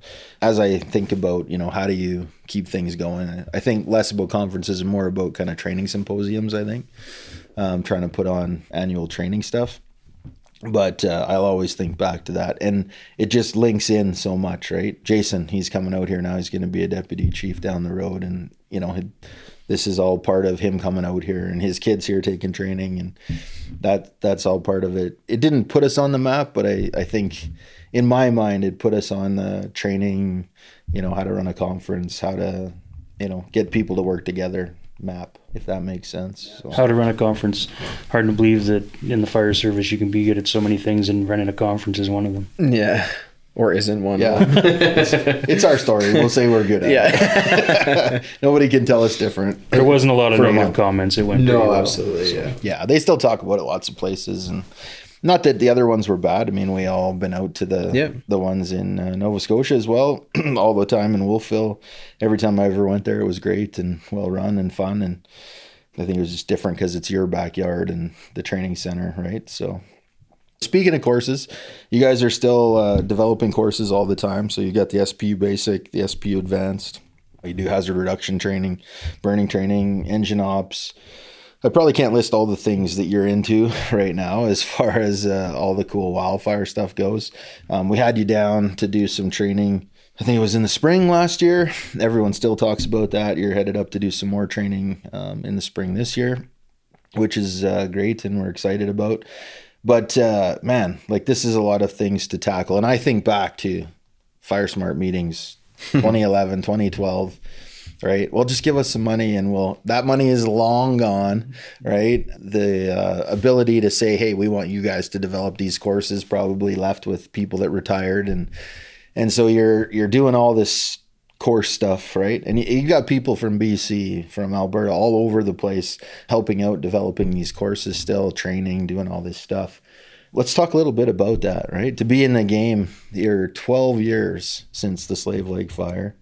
as I think about, you know, how do you keep things going? I think less about conferences and more about kind of training symposiums. I think um, trying to put on annual training stuff but uh, I'll always think back to that, and it just links in so much, right? Jason, he's coming out here now. He's going to be a deputy chief down the road, and you know, he- this is all part of him coming out here, and his kids here taking training, and that that's all part of it. It didn't put us on the map, but I I think in my mind it put us on the training, you know, how to run a conference, how to you know get people to work together map, if that makes sense. So. How to run a conference. Hard to believe that in the fire service you can be good at so many things, and running a conference is one of them. Yeah. Or isn't one. Yeah, it's, it's our story. We'll say we're good at Yeah. it. Nobody can tell us different. There wasn't a lot of For negative one. comments. It went pretty no, well. absolutely. Yeah. Yeah, they still talk about it lots of places, and not that the other ones were bad. I mean, we all been out to the Yeah. the ones in uh, Nova Scotia as well, all the time in Wolfville. Every time I ever went there, it was great and well run and fun, and I think it was just different because it's your backyard and the training center, right? So. Speaking of courses, you guys are still uh, developing courses all the time. So you got the SPU Basic, the SPU Advanced. You do hazard reduction training, burning training, engine ops. I probably can't list all the things that you're into right now as far as uh, all the cool wildfire stuff goes. Um, we had you down to do some training. I think it was in the spring last year. Everyone still talks about that. You're headed up to do some more training um, in the spring this year, which is uh, great and we're excited about. But uh, man, like this is a lot of things to tackle. And I think back to Fire Smart meetings 2011, 2012 right? Well just give us some money and we'll that money is long gone right? The uh, ability to say hey we want you guys to develop these courses probably left with people that retired. And and so you're you're doing all this course stuff right and you, you got people from bc from alberta all over the place helping out developing these courses still training doing all this stuff let's talk a little bit about that right to be in the game you're 12 years since the slave lake fire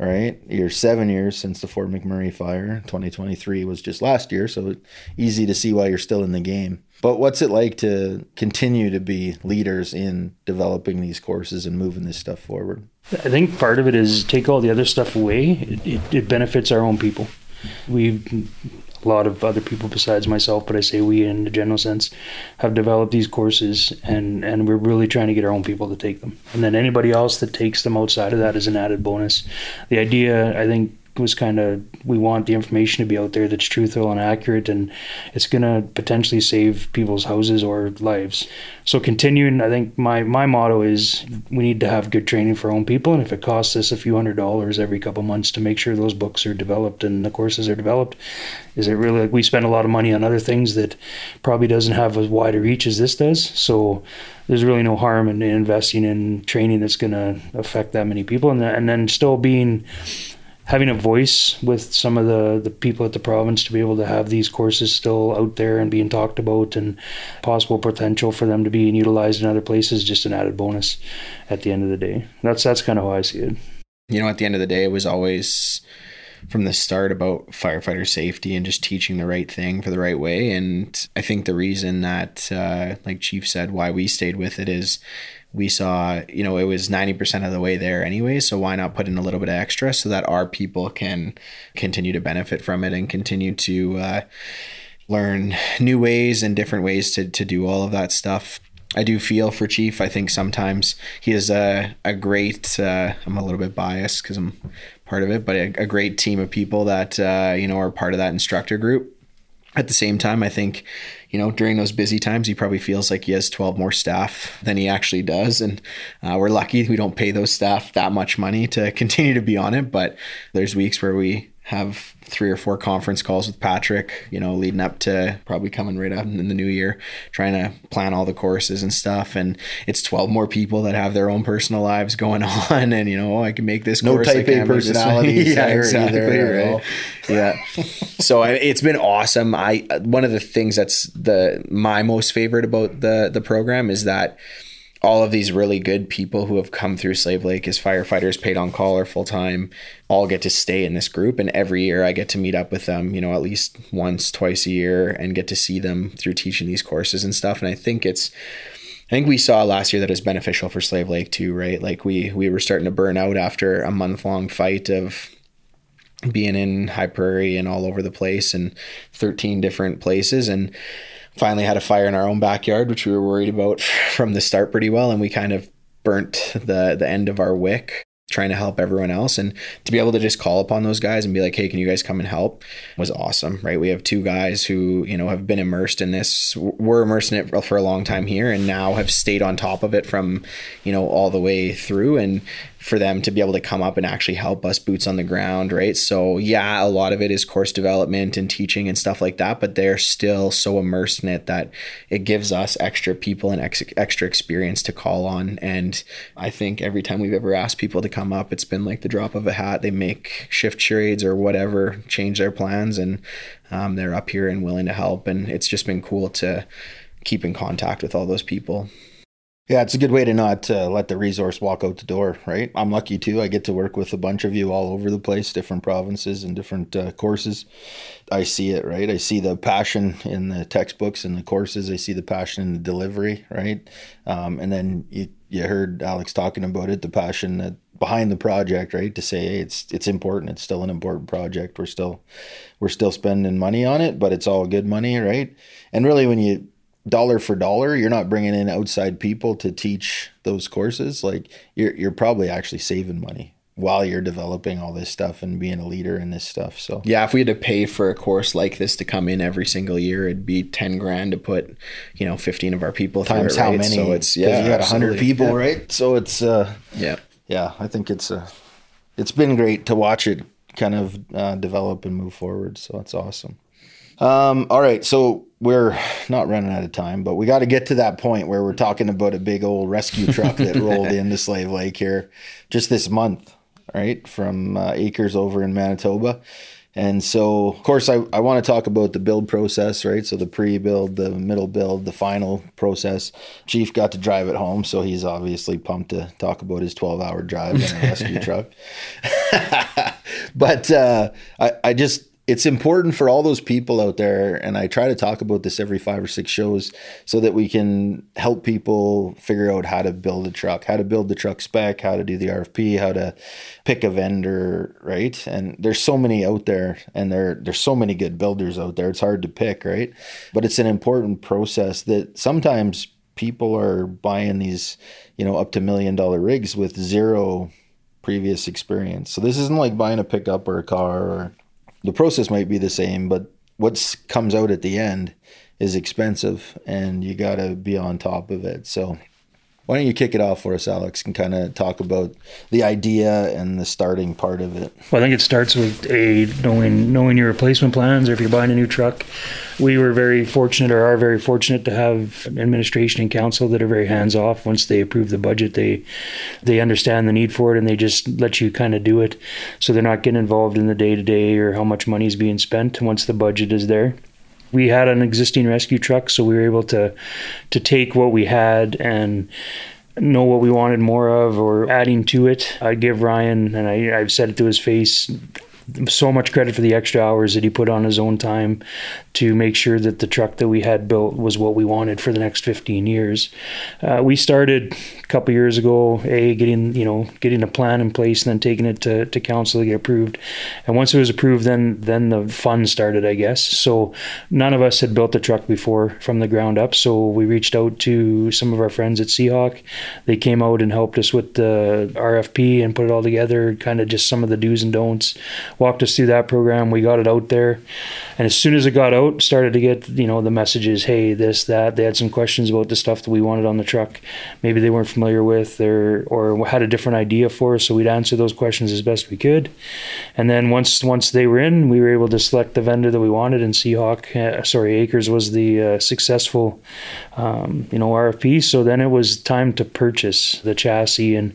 right? You're seven years since the Fort McMurray fire. 2023 was just last year, so easy to see why you're still in the game. But what's it like to continue to be leaders in developing these courses and moving this stuff forward? I think part of it is take all the other stuff away. It, it, it benefits our own people. We've a lot of other people besides myself, but I say we in the general sense have developed these courses, and and we're really trying to get our own people to take them. And then anybody else that takes them outside of that is an added bonus. The idea, I think, was kind of we want the information to be out there that's truthful and accurate, and it's going to potentially save people's houses or lives. So continuing, I think my my motto is we need to have good training for our own people, and if it costs us a few hundred dollars every couple months to make sure those books are developed and the courses are developed, is it really like we spend a lot of money on other things that probably doesn't have as wide a reach as this does? So there's really no harm in investing in training that's going to affect that many people, and and then still being having a voice with some of the, the people at the province to be able to have these courses still out there and being talked about and possible potential for them to be utilized in other places just an added bonus at the end of the day. That's that's kind of how I see it. You know, at the end of the day, it was always from the start about firefighter safety and just teaching the right thing for the right way. And I think the reason that, uh, like Chief said, why we stayed with it is we saw, you know, it was 90% of the way there anyway. So why not put in a little bit of extra so that our people can continue to benefit from it and continue to uh, learn new ways and different ways to, to do all of that stuff. I do feel for Chief. I think sometimes he is a, a great, uh, I'm a little bit biased because I'm part of it, but a, a, great team of people that, uh, you know, are part of that instructor group. At the same time, I think, you know, during those busy times, he probably feels like he has 12 more staff than he actually does. And uh, we're lucky we don't pay those staff that much money to continue to be on it. But there's weeks where we have three or four conference calls with Patrick, you know, leading up to probably coming right up in the new year, trying to plan all the courses and stuff. And it's 12 more people that have their own personal lives going on. And, you know, oh, I can make this no course. type A personalities. yeah, exactly. Right. yeah. so I, it's been awesome. I, one of the things that's the, my most favorite about the, the program is that, all of these really good people who have come through Slave Lake as firefighters, paid on call or full time, all get to stay in this group. And every year I get to meet up with them, you know, at least once, twice a year and get to see them through teaching these courses and stuff. And I think it's, I think we saw last year that it's beneficial for Slave Lake too, right? Like we we were starting to burn out after a month long fight of being in High Prairie and all over the place and 13 different places and finally had a fire in our own backyard, which we were worried about from the start pretty well, and we kind of burnt the the end of our wick trying to help everyone else. And to be able to just call upon those guys and be like hey can you guys come and help? was awesome right? We have two guys who you know have been immersed in this were immersed in it for a long time here and now have stayed on top of it from you know all the way through. And for them to be able to come up and actually help us boots on the ground, right? So, yeah, a lot of it is course development and teaching and stuff like that, but they're still so immersed in it that it gives us extra people and ex- extra experience to call on. And I think every time we've ever asked people to come up, it's been like the drop of a hat. They make shift charades or whatever, change their plans, and um, they're up here and willing to help. And it's just been cool to keep in contact with all those people. Yeah, it's a good way to not uh, let the resource walk out the door, right? I'm lucky too. I get to work with a bunch of you all over the place, different provinces and different uh, courses. I see it, right? I see the passion in the textbooks and the courses. I see the passion in the delivery, right? Um, and then you, you heard Alex talking about it, the passion that behind the project, right? To say hey, it's it's important. It's still an important project. We're still we're still spending money on it, but it's all good money, right? And really, when you dollar for dollar you're not bringing in outside people to teach those courses. Like you're you're probably actually saving money while you're developing all this stuff and being a leader in this stuff so. Yeah if we had to pay for a course like this to come in every single year it'd be 10 grand to put you know 15 of our people times it, how many? So it's yeah you got 100 people yeah. right? So it's uh yeah. yeah i think it's uh it's been great to watch it kind of uh, develop and move forward so it's awesome. Um, all right, so we're not running out of time, but we got to get to that point where we're talking about a big old rescue truck that rolled into Slave Lake here just this month, right, from uh, Acres over in Manitoba. And so, of course, I, I want to talk about the build process, right? So, the pre build, the middle build, the final process. Chief got to drive it home, so he's obviously pumped to talk about his 12 hour drive in a rescue truck. but uh, I, I just, it's important for all those people out there and i try to talk about this every five or six shows so that we can help people figure out how to build a truck how to build the truck spec how to do the rfp how to pick a vendor right? And there's so many out there and there there's so many good builders out there. It's hard to pick right? But it's an important process that sometimes people are buying these you know up to million dollar rigs with zero previous experience. So this isn't like buying a pickup or a car or the process might be the same, but what comes out at the end is expensive and you got to be on top of it. So why don't you kick it off for us, Alex, and kind of talk about the idea and the starting part of it? Well, I think it starts with a knowing knowing your replacement plans, or if you're buying a new truck. We were very fortunate, or are very fortunate, to have administration and council that are very hands off. Once they approve the budget, they they understand the need for it, and they just let you kind of do it. So they're not getting involved in the day to day or how much money is being spent once the budget is there we had an existing rescue truck, so we were able to to take what we had and know what we wanted more of or adding to it. I give Ryan, and I, I've said it to his face, so much credit for the extra hours that he put on his own time to make sure that the truck that we had built was what we wanted for the next 15 years. Uh, we started a couple years ago, a getting you know getting a plan in place, and then taking it to, to council to get approved. And once it was approved, then then the fun started, I guess. So none of us had built a truck before from the ground up, so we reached out to some of our friends at Seahawk. They came out and helped us with the RFP and put it all together, kind of just some of the do's and don'ts. Walked us through that program. We got it out there, and as soon as it got out, started to get you know the messages. Hey, this that. They had some questions about the stuff that we wanted on the truck. Maybe they weren't familiar with or or had a different idea for. So we'd answer those questions as best we could, and then once once they were in, we were able to select the vendor that we wanted. And Seahawk, uh, sorry, Acres was the uh, successful um, you know RFP. So then it was time to purchase the chassis, and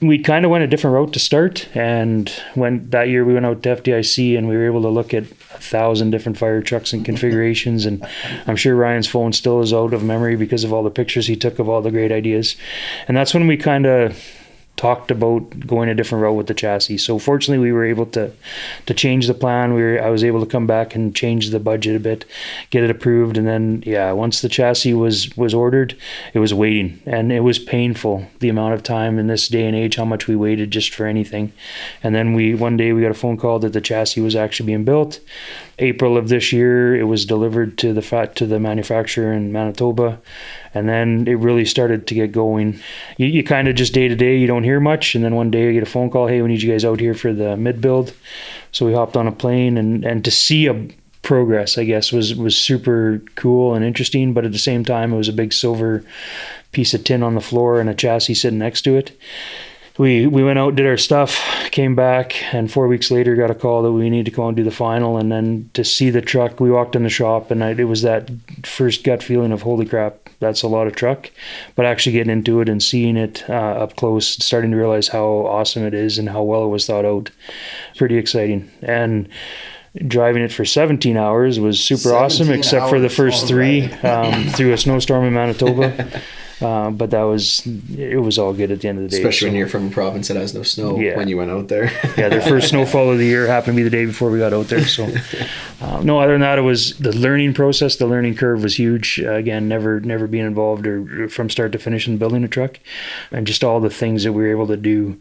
we kind of went a different route to start. And when that year we went out to FDIC, and we were able to look at a thousand different fire trucks and configurations. And I'm sure Ryan's phone still is out of memory because of all the pictures he took of all the great ideas. And that's when we kind of talked about going a different route with the chassis. So fortunately, we were able to to change the plan. We were I was able to come back and change the budget a bit, get it approved, and then yeah, once the chassis was was ordered, it was waiting, and it was painful the amount of time in this day and age how much we waited just for anything. And then we one day we got a phone call that the chassis was actually being built. April of this year, it was delivered to the fat to the manufacturer in Manitoba, and then it really started to get going. You, you kind of just day to day, you don't hear much, and then one day I get a phone call, "Hey, we need you guys out here for the mid build." So we hopped on a plane, and and to see a progress, I guess, was was super cool and interesting. But at the same time, it was a big silver piece of tin on the floor and a chassis sitting next to it we we went out, did our stuff, came back, and four weeks later got a call that we need to go and do the final. And then to see the truck, we walked in the shop, and I, it was that first gut feeling of holy crap, that's a lot of truck. But actually getting into it and seeing it uh, up close, starting to realize how awesome it is and how well it was thought out, pretty exciting. And driving it for 17 hours was super awesome, except for the first three um, through a snowstorm in Manitoba. Uh, but that was it was all good at the end of the day. Especially so, when you're from a province that has no snow yeah. when you went out there. yeah, their first snowfall of the year happened to be the day before we got out there. So uh, no, other than that, it was the learning process. The learning curve was huge. Uh, again, never never being involved or from start to finish in building a truck, and just all the things that we were able to do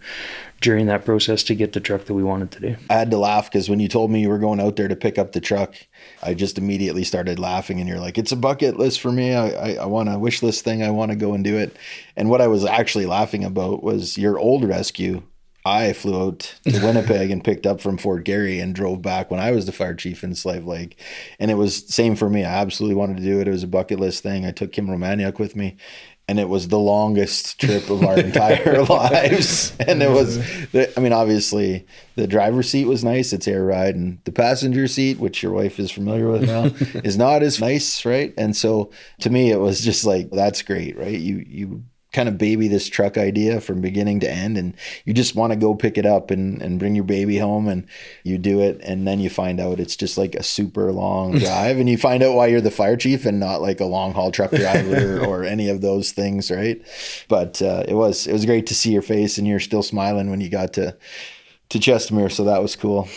during that process to get the truck that we wanted to do. I had to laugh because when you told me you were going out there to pick up the truck, I just immediately started laughing. And you're like, "It's a bucket list for me. I, I, I want a wish list thing. I want to go and do it." And what I was actually laughing about was your old rescue. I flew out to Winnipeg and picked up from Fort Garry and drove back when I was the fire chief in Slave Lake. And it was same for me. I absolutely wanted to do it. It was a bucket list thing. I took Kim Romaniuk with me and it was the longest trip of our entire lives. And it was, I mean, obviously the driver's seat was nice; it's air ride, and the passenger seat, which your wife is familiar with now, is not as nice, right? And so, to me, it was just like that's great, right? You you kind of baby this truck idea from beginning to end and you just want to go pick it up and, and bring your baby home and you do it and then you find out it's just like a super long drive and you find out why you're the fire chief and not like a long haul truck driver or any of those things right? But uh, it was it was great to see your face and you're still smiling when you got to to Chestermere so that was cool.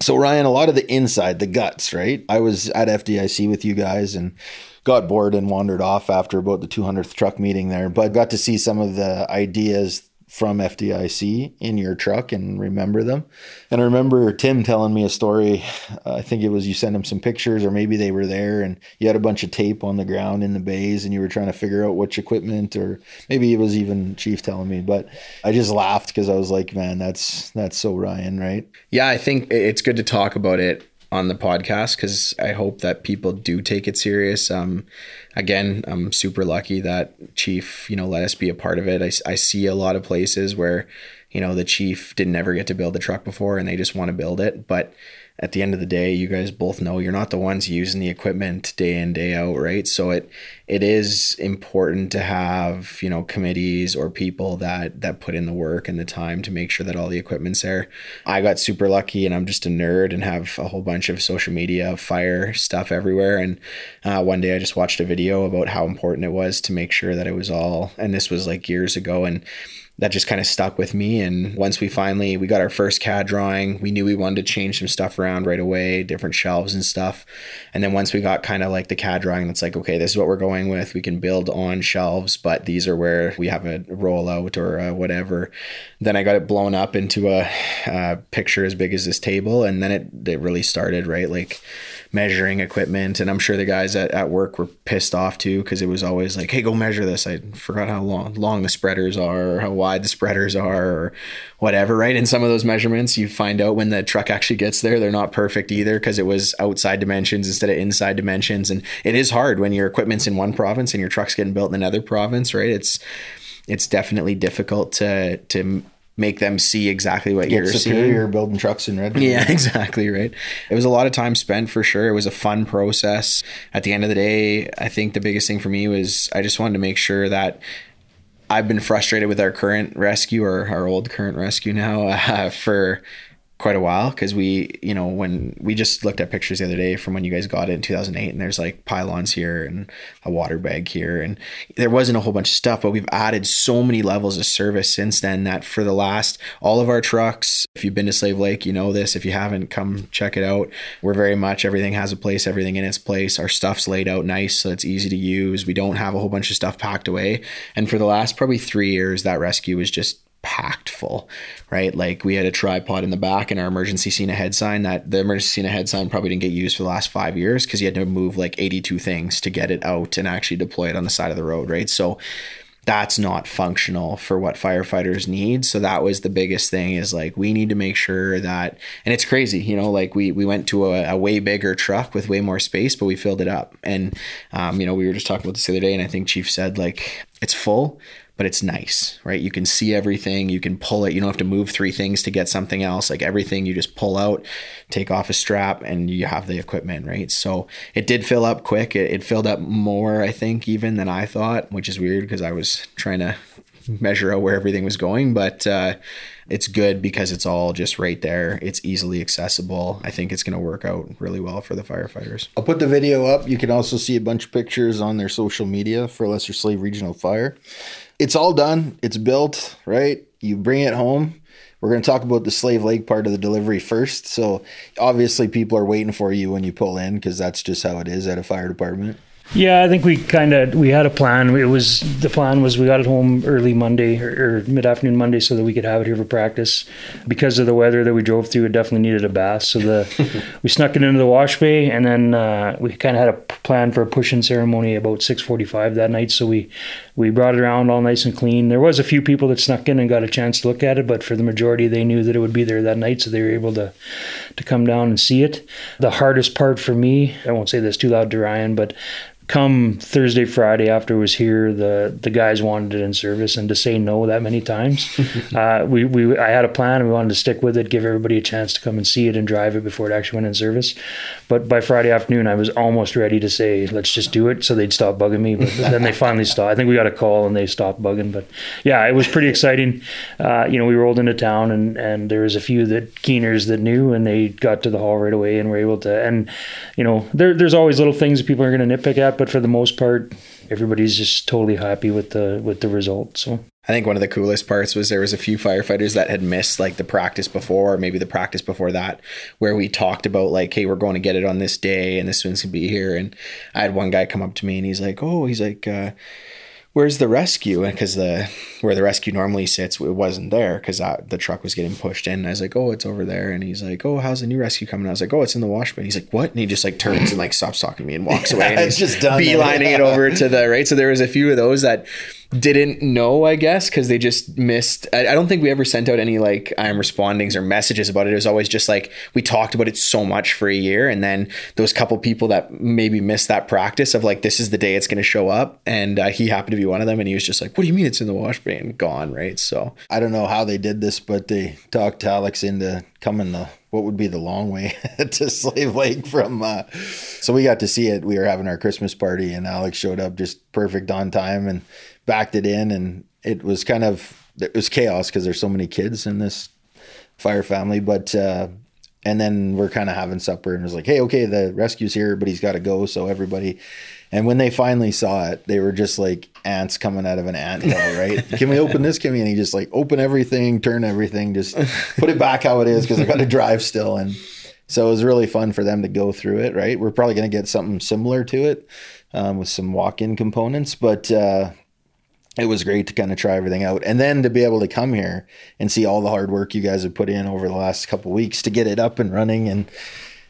So Ryan a lot of the inside the guts right? I was at FDIC with you guys and got bored and wandered off after about the 200th truck meeting there, but got to see some of the ideas from FDIC in your truck and remember them. And I remember Tim telling me a story. Uh, I think it was you sent him some pictures, or maybe they were there, and you had a bunch of tape on the ground in the bays, and you were trying to figure out which equipment, or maybe it was even Chief telling me. But I just laughed because I was like, "Man, that's that's so Ryan, right?" Yeah, I think it's good to talk about it on the podcast because I hope that people do take it serious. Um, again, I'm super lucky that Chief, you know, let us be a part of it. I, I see a lot of places where, you know, the Chief didn't ever get to build a truck before and they just want to build it. But at the end of the day, you guys both know you're not the ones using the equipment day in day out, right? So it it is important to have you know committees or people that that put in the work and the time to make sure that all the equipment's there. I got super lucky, and I'm just a nerd and have a whole bunch of social media fire stuff everywhere. And uh, one day I just watched a video about how important it was to make sure that it was all. And this was like years ago, and that just kind of stuck with me. And once we finally we got our first CAD drawing, we knew we wanted to change some stuff around right away, different shelves and stuff. And then once we got kind of like the CAD drawing, it's like, okay, this is what we're going with. We can build on shelves, but these are where we have a rollout or uh, whatever. Then I got it blown up into a, a picture as big as this table, and then it it really started right like measuring equipment. And I'm sure the guys at, at work were pissed off too because it was always like, hey, go measure this. I forgot how long long the spreaders are or how wide the spreaders are or whatever, right? And some of those measurements you find out when the truck actually gets there, they're not perfect either because it was outside dimensions instead of inside dimensions. And it is hard when your equipment's in one province and your truck's getting built in another province, right? It's it's definitely difficult to to make them see exactly what Get you're superior seeing. building trucks in Redmond. Yeah, exactly right. It was a lot of time spent for sure. It was a fun process. At the end of the day, I think the biggest thing for me was I just wanted to make sure that I've been frustrated with our current rescue or our old current rescue now uh, for quite a while because we, you know, when we just looked at pictures the other day from when you guys got it in 2008, and there's like pylons here and a water bag here, and there wasn't a whole bunch of stuff, but we've added so many levels of service since then that for the last, all of our trucks, if you've been to Slave Lake, you know this. If you haven't, come check it out. We're very much, everything has a place, everything in its place. Our stuff's laid out nice, so it's easy to use. We don't have a whole bunch of stuff packed away. And for the last probably three years, that rescue was just packed full, right? Like we had a tripod in the back and our emergency scene ahead sign that the emergency scene ahead sign probably didn't get used for the last five years because you had to move like 82 things to get it out and actually deploy it on the side of the road, right? So that's not functional for what firefighters need. So that was the biggest thing is like we need to make sure that and it's crazy, you know, like we we went to a, a way bigger truck with way more space, but we filled it up. And um, you know, we were just talking about this the other day, and I think Chief said like it's full, but it's nice, right? You can see everything, you can pull it, you don't have to move three things to get something else. Like everything you just pull out, take off a strap, and you have the equipment, right? So it did fill up quick. It, it filled up more, I think, even than I thought, which is weird because I was trying to measure out where everything was going, but uh, it's good because it's all just right there. It's easily accessible. I think it's going to work out really well for the firefighters. I'll put the video up. You can also see a bunch of pictures on their social media for Lesser Slave Regional Fire it's all done. It's built, right? You bring it home. We're going to talk about the Slave Lake part of the delivery first. So, obviously, people are waiting for you when you pull in because that's just how it is at a fire department. Yeah, I think we kind of we had a plan. It was the plan was we got it home early Monday or, or mid afternoon Monday so that we could have it here for practice. Because of the weather that we drove through, it definitely needed a bath. So the we snuck it into the wash bay, and then uh, we kind of had a plan for a push-in ceremony about 6:45 that night. So we we brought it around all nice and clean. There was a few people that snuck in and got a chance to look at it, but for the majority, they knew that it would be there that night, so they were able to to come down and see it. The hardest part for me, I won't say this too loud to Ryan, but come Thursday, Friday after it was here, the the guys wanted it in service, and to say no that many times, uh, we we I had a plan and we wanted to stick with it, give everybody a chance to come and see it and drive it before it actually went in service. But by Friday afternoon, I was almost ready to say let's just do it, so they'd stop bugging me. But then they finally stopped. I think we got a call and they stopped bugging. But yeah, it was pretty exciting. Uh, you know, we rolled into town and and there was a few that keeners that knew, and they got to the hall right away and were able to. And you know, there there's always little things that people are going to nitpick at but for the most part, everybody's just totally happy with the with the result. So I think one of the coolest parts was there was a few firefighters that had missed like the practice before, or maybe the practice before that, where we talked about like, hey, we're going to get it on this day, and this one's gonna be here. And I had one guy come up to me and he's like, oh, he's like. Uh, where's the rescue? Because the where the rescue normally sits, it wasn't there because the truck was getting pushed in. And I was like, oh, it's over there. And he's like, oh, how's the new rescue coming? I was like, oh, it's in the wash bin. He's like, what? And he just like turns and like stops talking to me and walks away. And it's just done. Beelining it over to the right. So there was a few of those that didn't know, I guess, because they just missed. I, I, don't think we ever sent out any like I'm respondings or messages about it. It was always just like we talked about it so much for a year, and then those couple people that maybe missed that practice of like this is the day it's going to show up, and uh, he happened to be one of them, and he was just like, "What do you mean it's in the wash bay and gone?" Right? So I don't know how they did this, but they talked Alex into coming the what would be the long way to Slave Lake from. Uh, so we got to see it. We were having our Christmas party, and Alex showed up just perfect on time and backed it in, and it was kind of it was chaos because there's so many kids in this fire family, but. Uh, and then we're kind of having supper and it was like, hey, okay, the rescue's here, but he's got to go. So everybody And when they finally saw it, they were just like ants coming out of an ant hill, right? Can we open this? Can we? And he just like open everything, turn everything, just put it back how it is because I got to drive still. And so it was really fun for them to go through it, right? We're probably going to get something similar to it um, with some walk-in components, but uh, it was great to kind of try everything out and then to be able to come here and see all the hard work you guys have put in over the last couple weeks to get it up and running and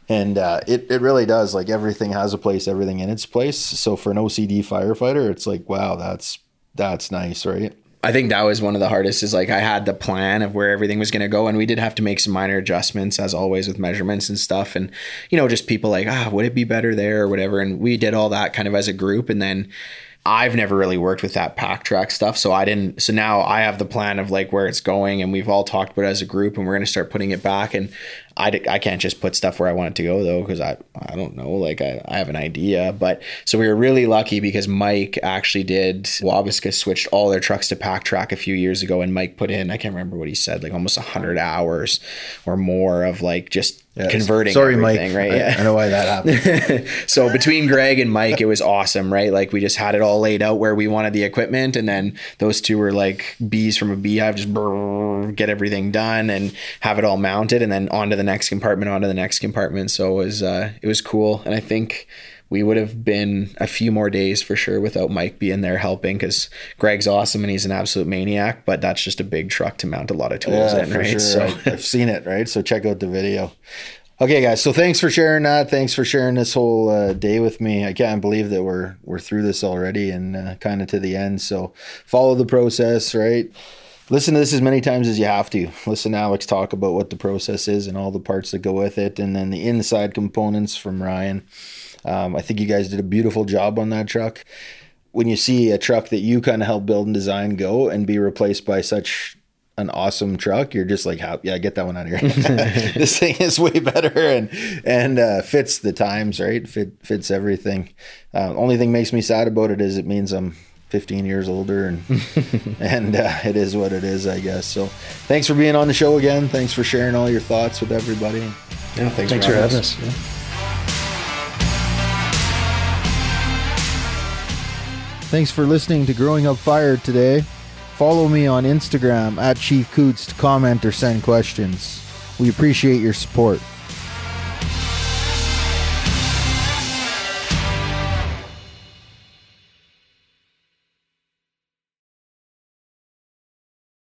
and uh, it, it really does like everything has a place everything in its place. So for an ocd firefighter it's like wow that's that's nice right? I think that was one of the hardest is like I had the plan of where everything was going to go and we did have to make some minor adjustments as always with measurements and stuff and you know just people like ah would it be better there? or whatever. And we did all that kind of as a group and then I've never really worked with that PAC Trac stuff. So I didn't, so now I have the plan of like where it's going and we've all talked about it as a group and we're going to start putting it back. And I, I can't just put stuff where I want it to go though, because I, I don't know, like I, I have an idea. But so we were really lucky because Mike actually did, Wabasca switched all their trucks to PAC Trac a few years ago. And Mike put in, I can't remember what he said, like almost a 100 hours or more of like just yeah, converting. Sorry, Mike. Right? I, yeah. I know why that happened. so between Greg and Mike, it was awesome, right? Like we just had it all laid out where we wanted the equipment, and then those two were like bees from a beehive, just brrr, get everything done and have it all mounted, and then onto the next compartment, onto the next compartment. So it was uh, it was cool, and I think we would have been a few more days for sure without Mike being there helping because Greg's awesome and he's an absolute maniac, but that's just a big truck to mount a lot of tools yeah, in, right? Sure. So I've seen it, right? So check out the video. Okay, guys. So thanks for sharing that. Thanks for sharing this whole uh, day with me. I can't believe that we're we're through this already and uh, kind of to the end. So follow the process, right? Listen to this as many times as you have to. Listen to Alex talk about what the process is and all the parts that go with it, and then the inside components from Ryan. Um, I think you guys did a beautiful job on that truck. When you see a truck that you kind of helped build and design go and be replaced by such an awesome truck, you're just like, yeah, get that one out of here. this thing is way better and and uh, fits the times, right? Fit, fits everything. Uh, only thing makes me sad about it is it means I'm 15 years older and and uh, it is what it is, I guess. So thanks for being on the show again. Thanks for sharing all your thoughts with everybody. Yeah, thanks, thanks for having us. us. Yeah. Thanks for listening to Growing Up Fire today. Follow me on Instagram at Chief Coutts to comment or send questions. We appreciate your support.